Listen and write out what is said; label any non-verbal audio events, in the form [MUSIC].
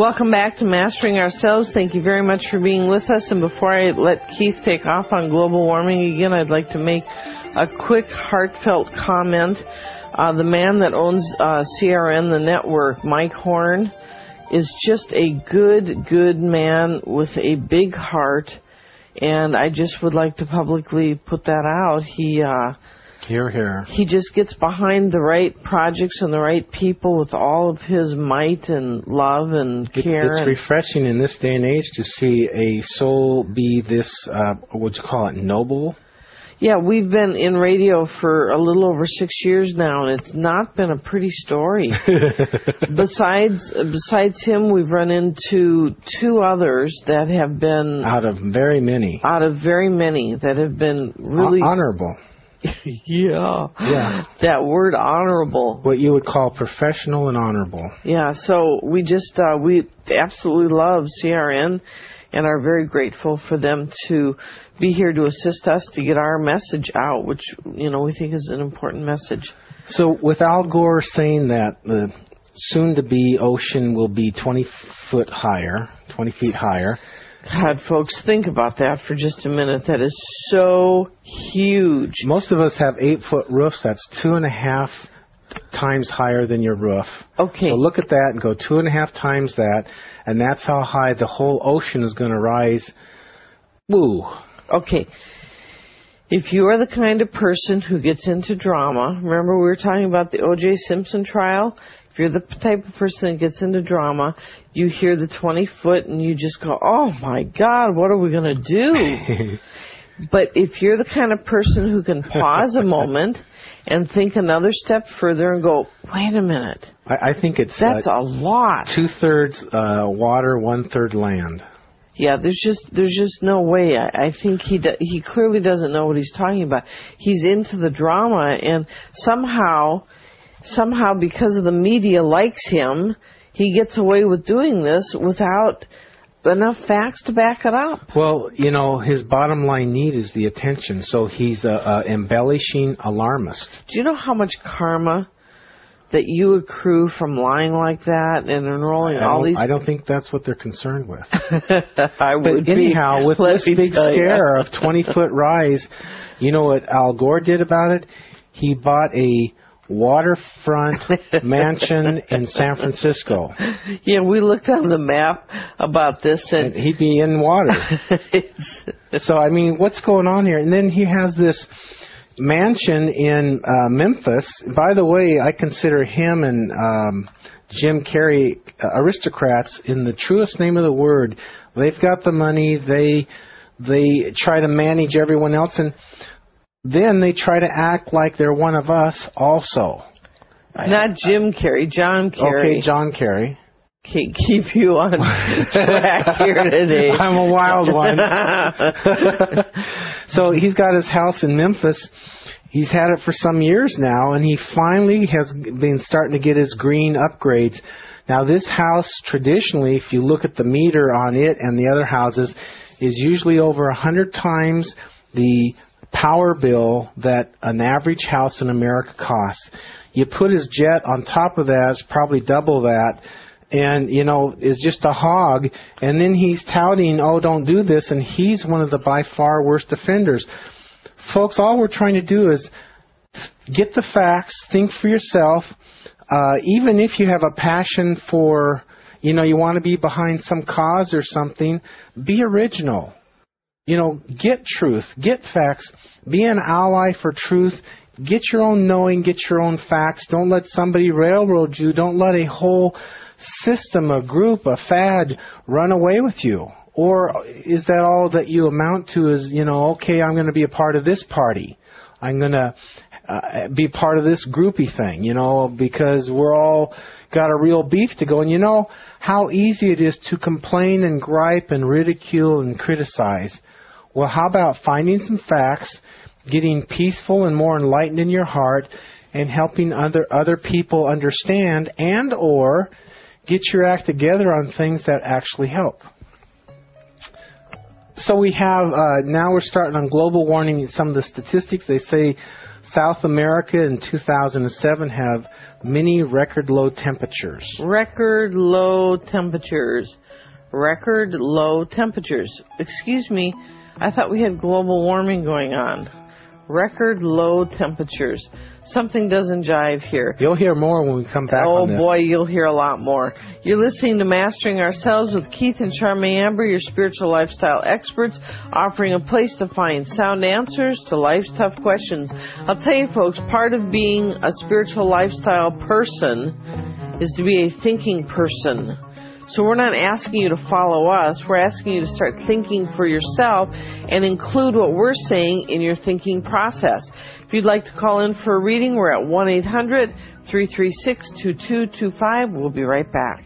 Welcome back to Mastering Ourselves. Thank you very much for being with us. And before I let Keith take off on global warming again, I'd like to make a quick heartfelt comment. Uh, the man that owns uh, CRN, the network, Mike Horn, is just a good, good man with a big heart. And I just would like to publicly put that out. He, uh, Here, here. he just gets behind the right projects and the right people with all of his might and love and It- care. it's and- refreshing in this day and age to see a soul be this, uh, what you call it, noble? yeah, we've been in radio for a little over six years now, and it's not been a pretty story. [LAUGHS] besides, besides him, we've run into two others that have been Out of very many. out of very many that have been really, Hon- honorable. [LAUGHS] yeah, Yeah. that word honorable. What you would call professional and honorable. Yeah, so we just uh, we absolutely love CRN and are very grateful for them to be here to assist us to get our message out, which you know we think is an important message. So, with Al Gore saying that the soon to be ocean will be 20 foot higher, 20 feet higher, God, folks, think about that for just a minute. That is so huge. most of us have eight foot roofs. That's two and a half times higher than your roof. Okay, So look at that and go two and a half times that, and that's how high the whole ocean is going to rise. Woo. okay. If you are the kind of person who gets into drama, remember we were talking about the O.J. Simpson trial? If you're the type of person that gets into drama, you hear the 20 foot and you just go, oh my God, what are we going to do? [LAUGHS] But if you're the kind of person who can pause a moment and think another step further and go, wait a minute, I, I think it's that's uh, a lot. two thirds uh, water, one third land. Yeah, there's just there's just no way. I, I think he do, he clearly doesn't know what he's talking about. He's into the drama, and somehow, somehow because of the media likes him, he gets away with doing this without enough facts to back it up. Well, you know, his bottom line need is the attention, so he's a, a embellishing alarmist. Do you know how much karma that you accrue from lying like that and enrolling I all these? I don't think that's what they're concerned with. [LAUGHS] I But would be. anyhow, with [LAUGHS] Let this me big tell ya. scare of [LAUGHS] 20 foot rise, you know what Al Gore did about it? He bought a waterfront mansion in San Francisco. Yeah, we looked on the map about this, And and he'd be in water. So, I mean, what's going on here? And then he has this mansion in uh, Memphis. By the way, I consider him and um, Jim Carrey uh, aristocrats in the truest name of the word. They've got the money. They they try to manage everyone else, and then they try to act like they're one of us also. not Jim Carrey, John Kerry. Okay, John Kerry. Can't keep you on [LAUGHS] track here today. I'm a wild one. [LAUGHS] so he's got his house in Memphis. He's had it for some years now, and he finally has been starting to get his green upgrades. Now, this house, traditionally, if you look at the meter on it and the other houses, is usually over a hundred times the power bill that an average house in America costs. You put his jet on top of that, it's probably double that and you know is just a hog. And then he's touting oh don't do this and he's one of the by far worst offenders. Folks all we're trying to do is get the facts think for yourself. Uh, even if you have a passion for you know you want to be behind some cause or something be original. You know get truth get facts be an ally for truth. Get your own knowing get your own facts. Don't let somebody railroad you. Don't let a whole system, a group, a fad run away with you? Or is that all that you amount to is, you know, okay, I'm going to be a part of this party. I'm going to uh, be part of this groupie thing, you know, because we're all got a real beef to go. And you know how easy it is to complain and gripe and ridicule and criticize. Well, how about finding some facts, getting peaceful and more enlightened in your heart, and helping other other people understand and or get your act together on things that actually help. So we have uh, now we're starting on global warming. Some of the statistics they say South America in 2007 have many record low temperatures. Record low temperatures. Record low temperatures. Excuse me, I thought we had global warming going on. Record low temperatures. Something doesn't jive here. You'll hear more when we come back Oh on this. boy, you'll hear a lot more. You're listening to Mastering Ourselves with Keith and Charmaine Amber, your spiritual lifestyle experts, offering a place to find sound answers to life's tough questions. I'll tell you folks, part of being a spiritual lifestyle person is to be a thinking person. So we're not asking you to follow us, we're asking you to start thinking for yourself and include what we're saying in your thinking process. If you'd like to call in for a reading, we're at 1-800-336-2225. We'll be right back.